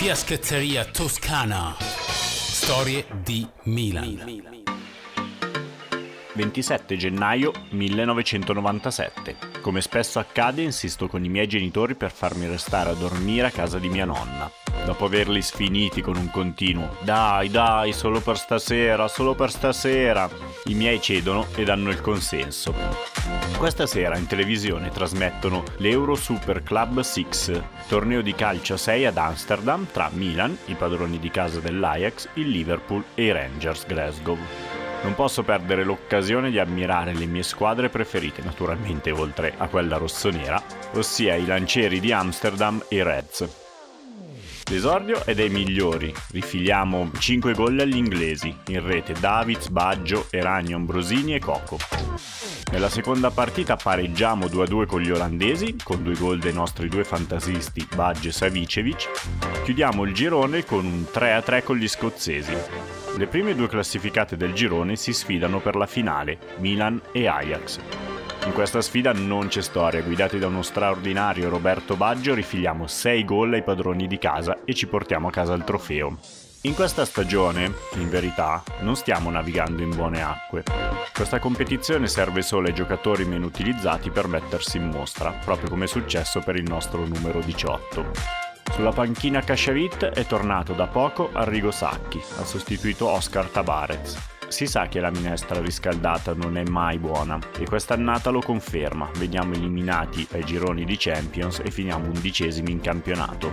Fiaschetteria Toscana. Storie di Milan. 27 gennaio 1997. Come spesso accade, insisto con i miei genitori per farmi restare a dormire a casa di mia nonna. Dopo averli sfiniti con un continuo Dai, dai, solo per stasera, solo per stasera, i miei cedono e danno il consenso. Questa sera in televisione trasmettono l'Euro Super Club 6, torneo di calcio 6 ad Amsterdam tra Milan, i padroni di casa dell'Ajax, il Liverpool e i Rangers Glasgow. Non posso perdere l'occasione di ammirare le mie squadre preferite, naturalmente oltre a quella rossonera, ossia i lancieri di Amsterdam e i Reds. L'esordio è dei migliori, rifiliamo 5 gol agli inglesi, in rete Davids, Baggio, Eragno, Ambrosini e Coco. Nella seconda partita pareggiamo 2-2 con gli olandesi, con due gol dei nostri due fantasisti Baggio e Savicevic. Chiudiamo il girone con un 3-3 con gli scozzesi. Le prime due classificate del girone si sfidano per la finale, Milan e Ajax. In questa sfida non c'è storia, guidati da uno straordinario Roberto Baggio rifiliamo 6 gol ai padroni di casa e ci portiamo a casa il trofeo. In questa stagione, in verità, non stiamo navigando in buone acque. Questa competizione serve solo ai giocatori meno utilizzati per mettersi in mostra, proprio come è successo per il nostro numero 18. Sulla panchina Casciavit è tornato da poco Arrigo Sacchi, ha sostituito Oscar Tabarez. Si sa che la minestra riscaldata non è mai buona e quest'annata lo conferma. Veniamo eliminati ai gironi di Champions e finiamo undicesimi in campionato.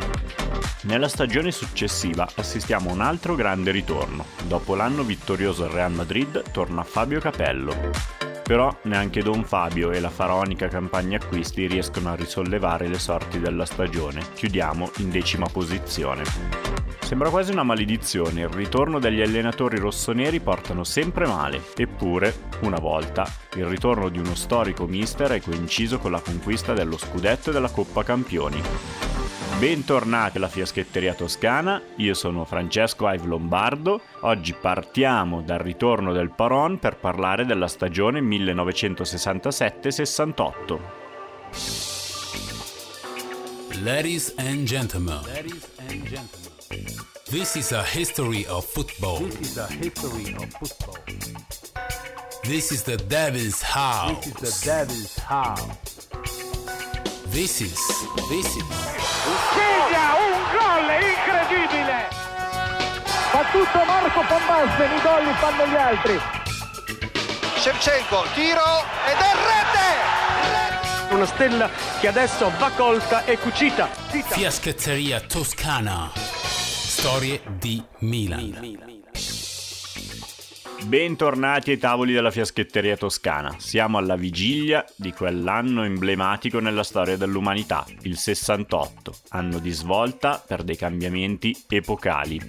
Nella stagione successiva assistiamo a un altro grande ritorno. Dopo l'anno vittorioso al Real Madrid torna Fabio Capello. Però neanche Don Fabio e la faraonica campagna acquisti riescono a risollevare le sorti della stagione. Chiudiamo in decima posizione. Sembra quasi una maledizione, il ritorno degli allenatori rossoneri portano sempre male, eppure, una volta, il ritorno di uno storico mister è coinciso con la conquista dello scudetto e della Coppa Campioni. Bentornati alla Fiaschetteria Toscana, io sono Francesco Ive Lombardo, oggi partiamo dal ritorno del Paron per parlare della stagione 1967-68. Ladies and gentlemen. Ladies and gentlemen. This is a history of football. This is a history of football. This is the Devil's House. This is the Devil's House. This is, this is. Segna un gol incredibile! Fa tutto Marco Basten, i gol li fanno gli altri. Shevchenko, tiro ed è rete! Una stella che adesso va colta e cucita. Fiaschetteria Toscana. Storie di Milan. Bentornati ai tavoli della fiaschetteria toscana. Siamo alla vigilia di quell'anno emblematico nella storia dell'umanità, il 68, anno di svolta per dei cambiamenti epocali.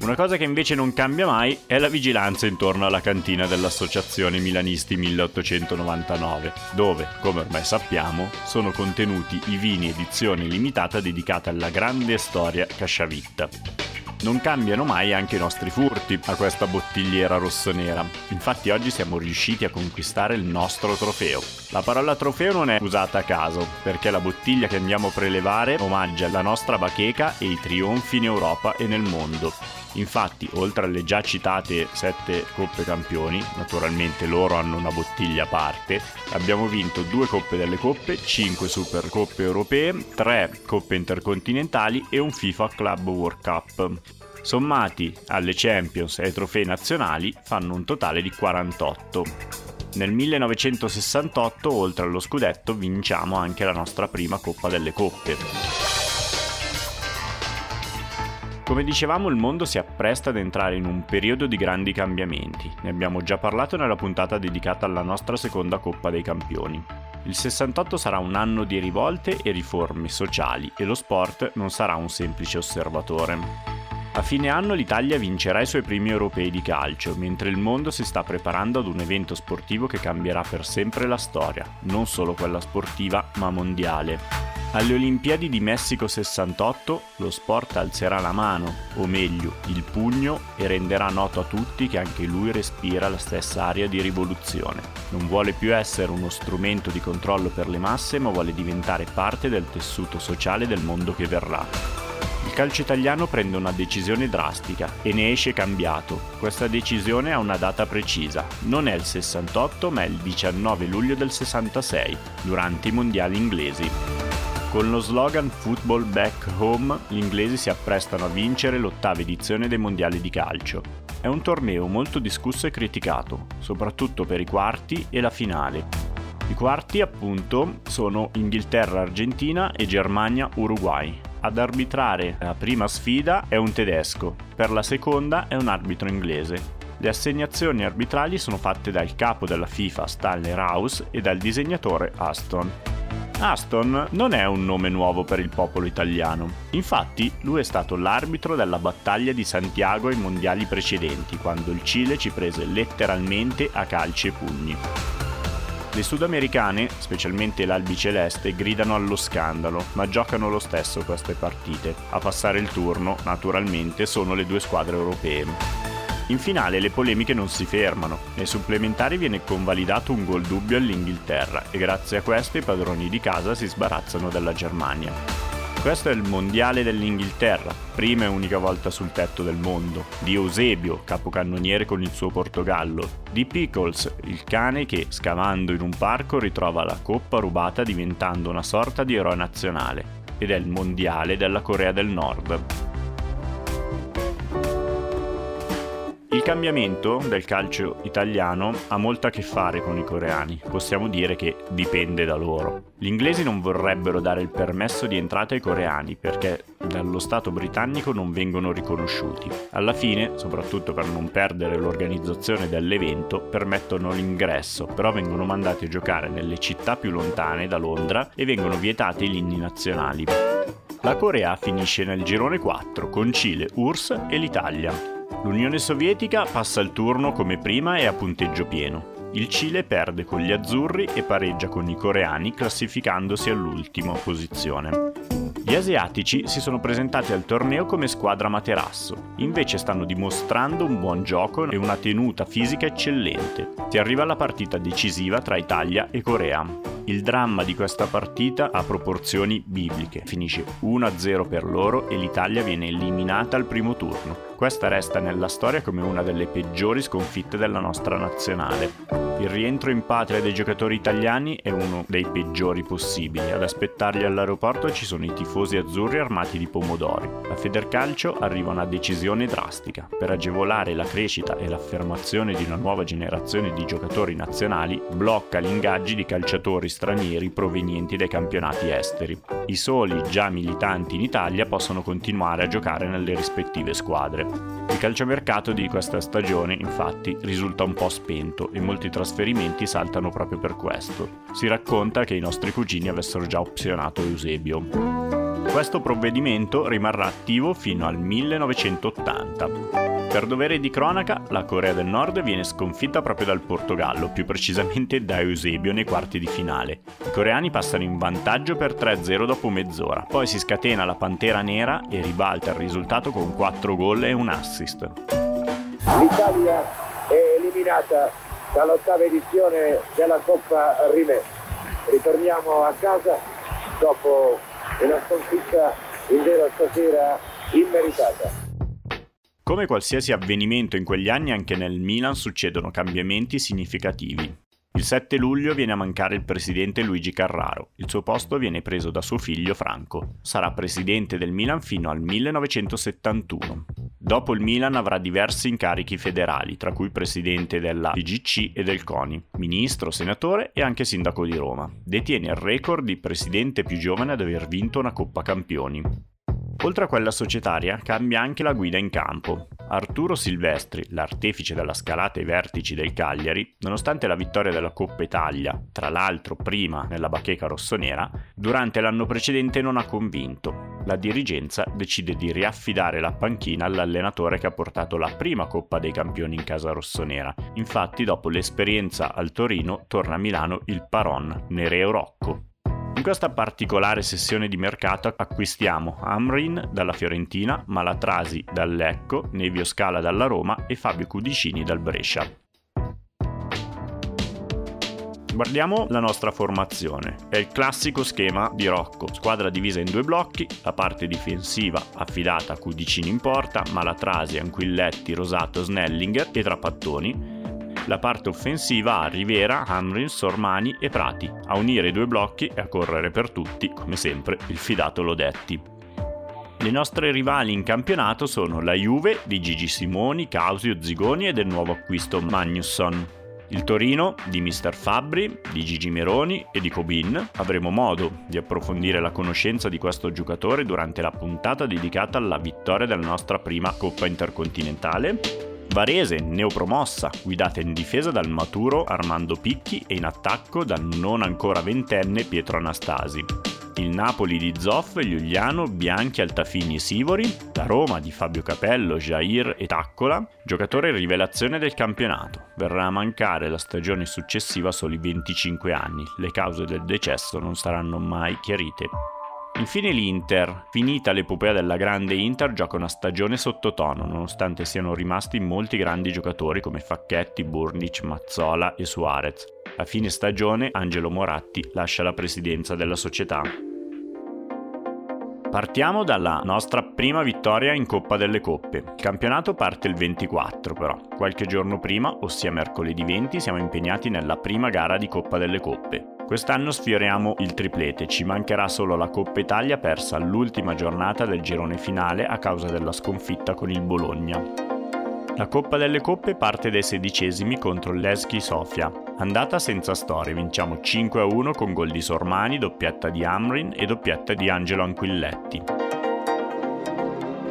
Una cosa che invece non cambia mai è la vigilanza intorno alla cantina dell'Associazione Milanisti 1899, dove, come ormai sappiamo, sono contenuti i vini edizione limitata dedicata alla grande storia casciavitta. Non cambiano mai anche i nostri furti a questa bottigliera rossonera. Infatti oggi siamo riusciti a conquistare il nostro trofeo. La parola trofeo non è usata a caso, perché la bottiglia che andiamo a prelevare omaggia la nostra bacheca e i trionfi in Europa e nel mondo. Infatti, oltre alle già citate sette Coppe Campioni, naturalmente loro hanno una bottiglia a parte, abbiamo vinto due Coppe delle Coppe, cinque Supercoppe europee, tre Coppe intercontinentali e un FIFA Club World Cup. Sommati alle Champions e ai trofei nazionali fanno un totale di 48. Nel 1968, oltre allo scudetto, vinciamo anche la nostra prima Coppa delle Coppe. Come dicevamo, il mondo si appresta ad entrare in un periodo di grandi cambiamenti. Ne abbiamo già parlato nella puntata dedicata alla nostra seconda Coppa dei Campioni. Il 68 sarà un anno di rivolte e riforme sociali e lo sport non sarà un semplice osservatore. A fine anno l'Italia vincerà i suoi primi europei di calcio, mentre il mondo si sta preparando ad un evento sportivo che cambierà per sempre la storia, non solo quella sportiva, ma mondiale. Alle Olimpiadi di Messico 68 lo sport alzerà la mano, o meglio, il pugno, e renderà noto a tutti che anche lui respira la stessa aria di rivoluzione. Non vuole più essere uno strumento di controllo per le masse, ma vuole diventare parte del tessuto sociale del mondo che verrà. Il calcio italiano prende una decisione drastica e ne esce cambiato. Questa decisione ha una data precisa. Non è il 68 ma è il 19 luglio del 66, durante i mondiali inglesi. Con lo slogan Football Back Home, gli inglesi si apprestano a vincere l'ottava edizione dei mondiali di calcio. È un torneo molto discusso e criticato, soprattutto per i quarti e la finale. I quarti, appunto, sono Inghilterra-Argentina e Germania-Uruguay. Ad arbitrare la prima sfida è un tedesco, per la seconda è un arbitro inglese. Le assegnazioni arbitrali sono fatte dal capo della FIFA Stanley Rouse e dal disegnatore Aston. Aston non è un nome nuovo per il popolo italiano. Infatti, lui è stato l'arbitro della battaglia di Santiago ai mondiali precedenti, quando il Cile ci prese letteralmente a calci e pugni. Le sudamericane, specialmente l'albiceleste, gridano allo scandalo, ma giocano lo stesso queste partite. A passare il turno, naturalmente, sono le due squadre europee. In finale le polemiche non si fermano. Nei supplementari viene convalidato un gol dubbio all'Inghilterra e grazie a questo i padroni di casa si sbarazzano della Germania. Questo è il mondiale dell'Inghilterra, prima e unica volta sul tetto del mondo, di Eusebio, capocannoniere con il suo Portogallo, di Pickles, il cane che, scavando in un parco, ritrova la coppa rubata diventando una sorta di eroe nazionale, ed è il mondiale della Corea del Nord. Il cambiamento del calcio italiano ha molto a che fare con i coreani, possiamo dire che dipende da loro. Gli inglesi non vorrebbero dare il permesso di entrata ai coreani perché dallo Stato britannico non vengono riconosciuti. Alla fine, soprattutto per non perdere l'organizzazione dell'evento, permettono l'ingresso, però vengono mandati a giocare nelle città più lontane da Londra e vengono vietati gli inni nazionali. La Corea finisce nel girone 4 con Cile, URSS e l'Italia. L'Unione Sovietica passa il turno come prima e a punteggio pieno. Il Cile perde con gli azzurri e pareggia con i coreani classificandosi all'ultima posizione. Gli asiatici si sono presentati al torneo come squadra materasso, invece stanno dimostrando un buon gioco e una tenuta fisica eccellente. Si arriva alla partita decisiva tra Italia e Corea. Il dramma di questa partita ha proporzioni bibliche. Finisce 1-0 per loro e l'Italia viene eliminata al primo turno. Questa resta nella storia come una delle peggiori sconfitte della nostra nazionale. Il rientro in patria dei giocatori italiani è uno dei peggiori possibili. Ad aspettarli all'aeroporto ci sono i tifosi azzurri armati di pomodori. La Federcalcio arriva a una decisione drastica. Per agevolare la crescita e l'affermazione di una nuova generazione di giocatori nazionali, blocca gli ingaggi di calciatori stranieri provenienti dai campionati esteri. I soli già militanti in Italia possono continuare a giocare nelle rispettive squadre. Il calciomercato di questa stagione, infatti, risulta un po' spento e molti trasferimenti saltano proprio per questo. Si racconta che i nostri cugini avessero già opzionato Eusebio. Questo provvedimento rimarrà attivo fino al 1980. Per dovere di cronaca, la Corea del Nord viene sconfitta proprio dal Portogallo, più precisamente da Eusebio nei quarti di finale. I coreani passano in vantaggio per 3-0 dopo mezz'ora, poi si scatena la Pantera Nera e ribalta il risultato con 4 gol e un assist. L'Italia è eliminata dall'ottava edizione della Coppa Rimè. Ritorniamo a casa dopo una sconfitta in vero stasera immeritata. Come qualsiasi avvenimento in quegli anni anche nel Milan succedono cambiamenti significativi. Il 7 luglio viene a mancare il presidente Luigi Carraro, il suo posto viene preso da suo figlio Franco. Sarà presidente del Milan fino al 1971. Dopo il Milan avrà diversi incarichi federali, tra cui presidente della PGC e del CONI, ministro, senatore e anche sindaco di Roma. Detiene il record di presidente più giovane ad aver vinto una Coppa Campioni. Oltre a quella societaria, cambia anche la guida in campo. Arturo Silvestri, l'artefice della scalata ai vertici del Cagliari, nonostante la vittoria della Coppa Italia, tra l'altro prima nella bacheca rossonera, durante l'anno precedente non ha convinto. La dirigenza decide di riaffidare la panchina all'allenatore che ha portato la prima Coppa dei Campioni in casa rossonera. Infatti, dopo l'esperienza al Torino, torna a Milano il Paron, Nereo Rocco. In questa particolare sessione di mercato acquistiamo Amrin dalla Fiorentina, Malatrasi dal Lecco, Nevio Scala dalla Roma e Fabio Cudicini dal Brescia. Guardiamo la nostra formazione. È il classico schema di Rocco, squadra divisa in due blocchi, la parte difensiva affidata a Cudicini in porta, Malatrasi, Anquilletti, Rosato, Snellinger e Trapattoni, la parte offensiva a Rivera, Hamrin, Sormani e Prati, a unire i due blocchi e a correre per tutti, come sempre, il fidato Lodetti. Le nostre rivali in campionato sono la Juve di Gigi Simoni, Causio Zigoni e del nuovo acquisto Magnusson. Il Torino di Mr. Fabbri, di Gigi Meroni e di Cobin. Avremo modo di approfondire la conoscenza di questo giocatore durante la puntata dedicata alla vittoria della nostra prima Coppa Intercontinentale. Varese, neopromossa, guidata in difesa dal maturo Armando Picchi e in attacco dal non ancora ventenne Pietro Anastasi. Il Napoli di Zoff, Giuliano, Bianchi, Altafini e Sivori, la Roma di Fabio Capello, Jair e Taccola, giocatore rivelazione del campionato. Verrà a mancare la stagione successiva a soli 25 anni, le cause del decesso non saranno mai chiarite. Infine l'Inter. Finita l'epopea della grande Inter, gioca una stagione sottotono, nonostante siano rimasti molti grandi giocatori come Facchetti, Burnic, Mazzola e Suarez. A fine stagione Angelo Moratti lascia la presidenza della società. Partiamo dalla nostra prima vittoria in Coppa delle Coppe. Il campionato parte il 24 però. Qualche giorno prima, ossia mercoledì 20, siamo impegnati nella prima gara di Coppa delle Coppe. Quest'anno sfioriamo il triplete, ci mancherà solo la Coppa Italia persa all'ultima giornata del girone finale a causa della sconfitta con il Bologna. La Coppa delle Coppe parte dai sedicesimi contro l'Eschi Sofia. Andata senza storie, vinciamo 5-1 con gol di Sormani, doppietta di Amrin e doppietta di Angelo Anquilletti.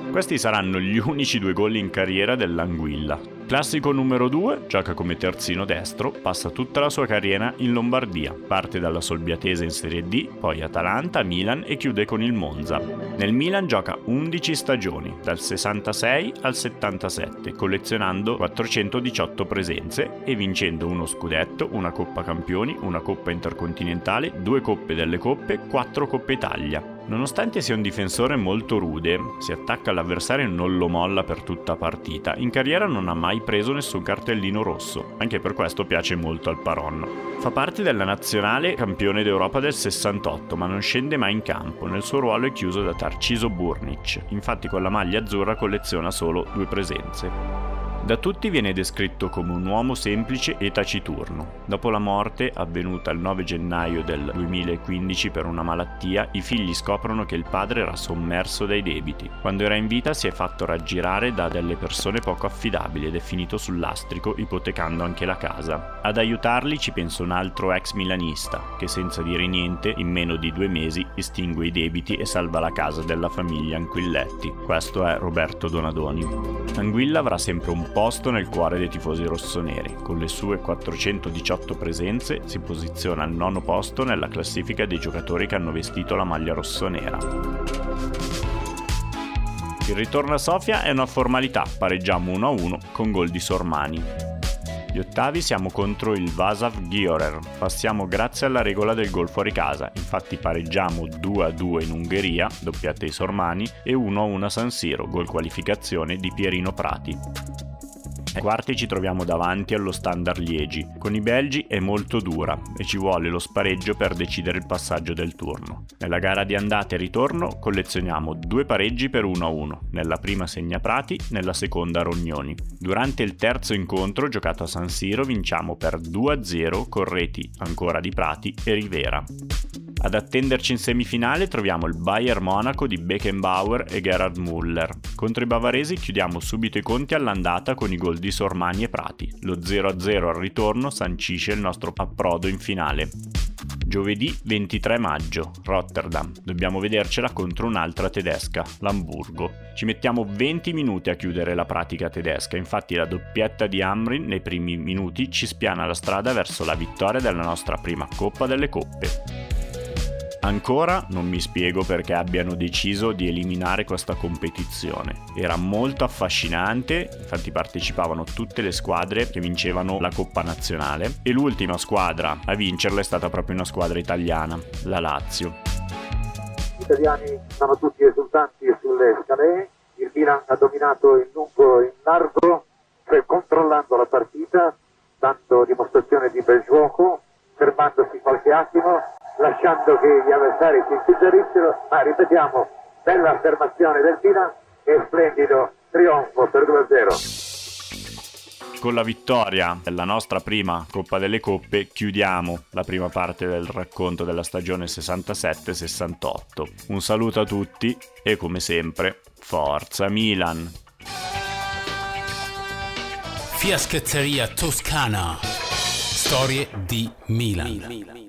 Questi saranno gli unici due gol in carriera dell'Anguilla. Classico numero 2, gioca come terzino destro, passa tutta la sua carriera in Lombardia, parte dalla Solbiatese in Serie D, poi Atalanta, Milan e chiude con il Monza. Nel Milan gioca 11 stagioni, dal 66 al 77, collezionando 418 presenze e vincendo uno scudetto, una Coppa Campioni, una Coppa Intercontinentale, due Coppe delle Coppe, quattro Coppe Italia. Nonostante sia un difensore molto rude, si attacca all'avversario e non lo molla per tutta partita, in carriera non ha mai preso nessun cartellino rosso, anche per questo piace molto al Paron. Fa parte della nazionale campione d'Europa del 68, ma non scende mai in campo, nel suo ruolo è chiuso da Tarciso Burnic, infatti con la maglia azzurra colleziona solo due presenze. Da tutti viene descritto come un uomo semplice e taciturno. Dopo la morte, avvenuta il 9 gennaio del 2015 per una malattia, i figli scoprono che il padre era sommerso dai debiti. Quando era in vita si è fatto raggirare da delle persone poco affidabili ed è finito sul lastrico ipotecando anche la casa. Ad aiutarli ci pensa un altro ex milanista, che senza dire niente, in meno di due mesi estingue i debiti e salva la casa della famiglia Anquilletti. Questo è Roberto Donadoni. Anguilla avrà sempre un posto nel cuore dei tifosi rossoneri. Con le sue 418 presenze si posiziona al nono posto nella classifica dei giocatori che hanno vestito la maglia rossonera. Il ritorno a Sofia è una formalità, pareggiamo 1-1 con gol di Sormani. Gli ottavi siamo contro il Vasav Giorer, passiamo grazie alla regola del gol fuori casa, infatti pareggiamo 2-2 in Ungheria, doppiata dei Sormani, e 1-1 a San Siro, gol qualificazione di Pierino Prati. Ai quarti ci troviamo davanti allo standard Liegi. Con i belgi è molto dura e ci vuole lo spareggio per decidere il passaggio del turno. Nella gara di andata e ritorno collezioniamo due pareggi per 1-1. Nella prima segna Prati, nella seconda Rognoni. Durante il terzo incontro giocato a San Siro vinciamo per 2-0 con reti ancora di Prati e Rivera. Ad attenderci in semifinale troviamo il Bayern Monaco di Beckenbauer e Gerhard Müller. Contro i bavaresi chiudiamo subito i conti all'andata con i gol di Sormani e Prati. Lo 0-0 al ritorno sancisce il nostro approdo in finale. giovedì 23 maggio, Rotterdam. Dobbiamo vedercela contro un'altra tedesca, l'Hamburgo. Ci mettiamo 20 minuti a chiudere la pratica tedesca, infatti la doppietta di Amrin nei primi minuti ci spiana la strada verso la vittoria della nostra prima Coppa delle Coppe. Ancora non mi spiego perché abbiano deciso di eliminare questa competizione. Era molto affascinante, infatti partecipavano tutte le squadre che vincevano la Coppa Nazionale e l'ultima squadra a vincerla è stata proprio una squadra italiana, la Lazio. Gli italiani sono tutti esultanti sulle scale, il Milan ha dominato in lungo e in largo, cioè controllando la partita, dando dimostrazione di bel gioco, fermandosi qualche attimo, lasciando che gli avversari si impiggerissero, ma ripetiamo, bella affermazione del Milan e splendido trionfo per 2-0. Con la vittoria della nostra prima Coppa delle Coppe chiudiamo la prima parte del racconto della stagione 67-68. Un saluto a tutti e come sempre, forza Milan! Fiaschetteria Toscana. Storie di Milan.